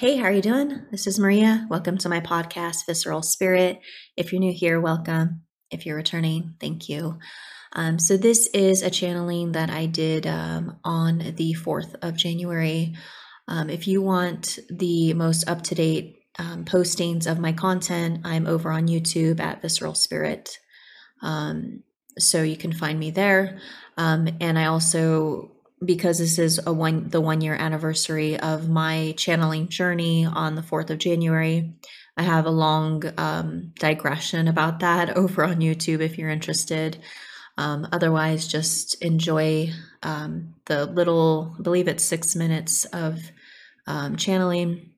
Hey, how are you doing? This is Maria. Welcome to my podcast, Visceral Spirit. If you're new here, welcome. If you're returning, thank you. Um, so, this is a channeling that I did um, on the 4th of January. Um, if you want the most up to date um, postings of my content, I'm over on YouTube at Visceral Spirit. Um, so, you can find me there. Um, and I also because this is a one the one year anniversary of my channeling journey on the 4th of January. I have a long um, digression about that over on YouTube if you're interested. Um, otherwise, just enjoy um, the little, I believe it's six minutes of um, channeling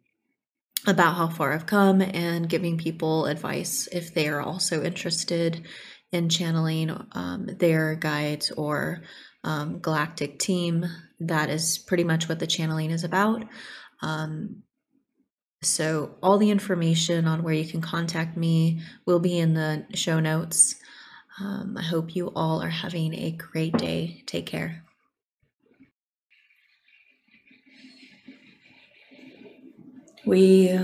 about how far I've come and giving people advice if they are also interested in channeling um, their guides or um, galactic team. That is pretty much what the channeling is about. Um, so, all the information on where you can contact me will be in the show notes. Um, I hope you all are having a great day. Take care. We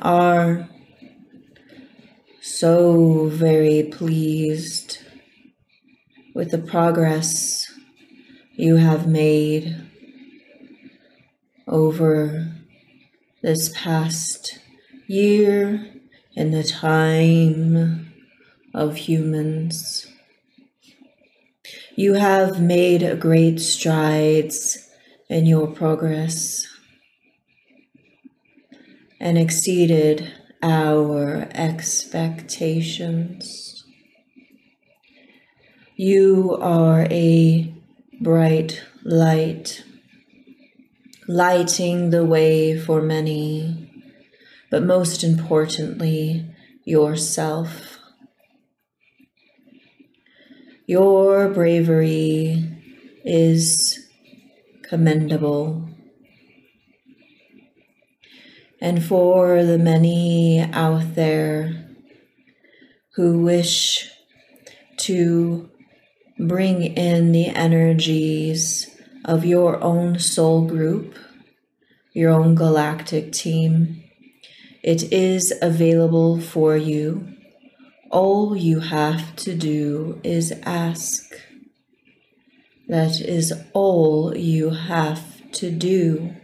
are so very pleased with the progress you have made over this past year in the time of humans. You have made great strides in your progress and exceeded our expectations. You are a bright light, lighting the way for many, but most importantly, yourself. Your bravery is commendable. And for the many out there who wish to bring in the energies of your own soul group, your own galactic team. It is available for you. All you have to do is ask. That is all you have to do.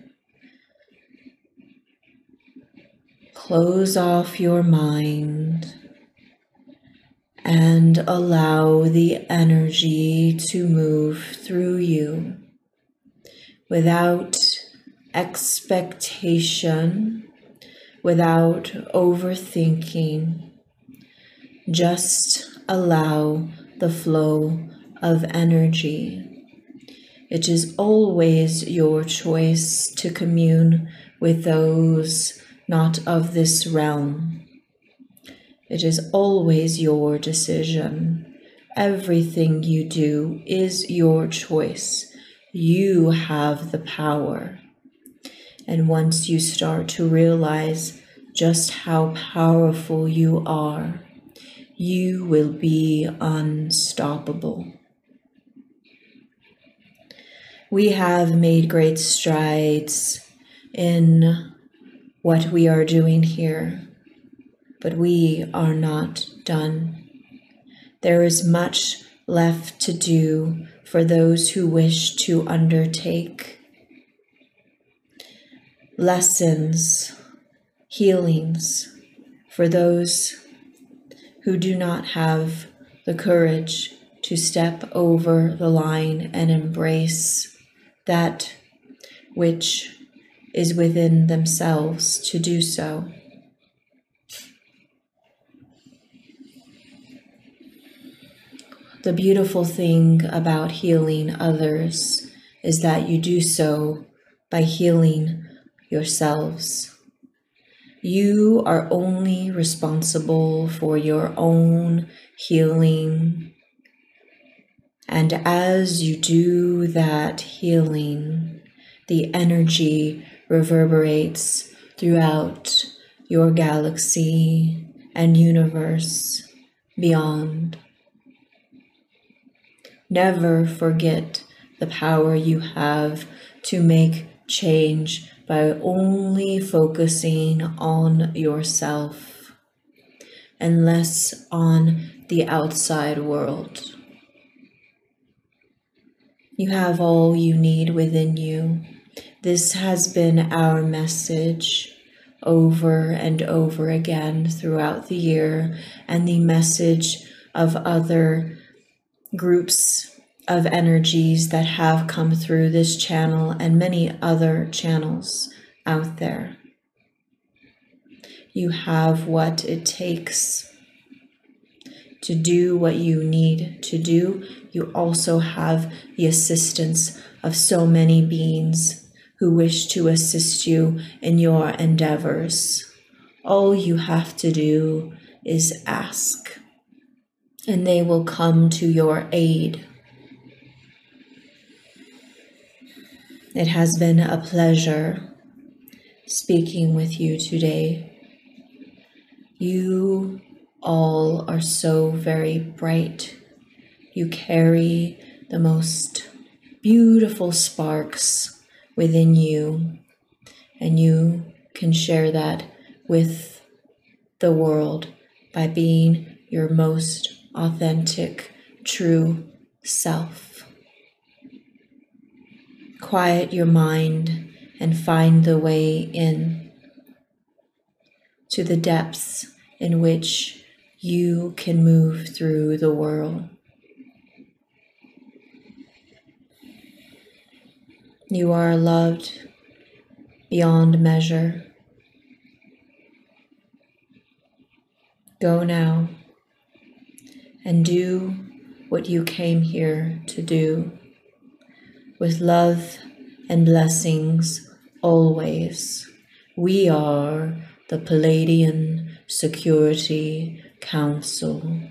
Close off your mind and allow the energy to move through you without expectation, without overthinking. Just allow the flow of energy. It is always your choice to commune with those not of this realm it is always your decision. Everything you do is your choice. You have the power. And once you start to realize just how powerful you are, you will be unstoppable. We have made great strides in what we are doing here but we are not done. There is much left to do for those who wish to undertake. Lessons, healings for those who do not have the courage to step over the line and embrace that which is within themselves to do so. The beautiful thing about healing others is that you do so by healing yourselves. You are only responsible for your own healing. And as you do that healing, the energy reverberates throughout your galaxy and universe beyond. Never forget the power you have to make change by only focusing on yourself and less on the outside world. You have all you need within you. This has been our message over and over again throughout the year, and the message of other groups of energies that have come through this channel and many other channels out there. You have what it takes to do what you need to do. You also have the assistance of so many beings who wish to assist you in your endeavors. All you have to do is ask, and they will come to your aid. It has been a pleasure speaking with you today. You all are so very bright. You carry the most beautiful sparks within you, and you can share that with the world by being your most authentic, true self. Quiet your mind and find the way in to the depths in which you can move through the world. You are loved beyond measure. Go now and do what you came here to do with love and blessings always. We are the Pleiadean Security Council.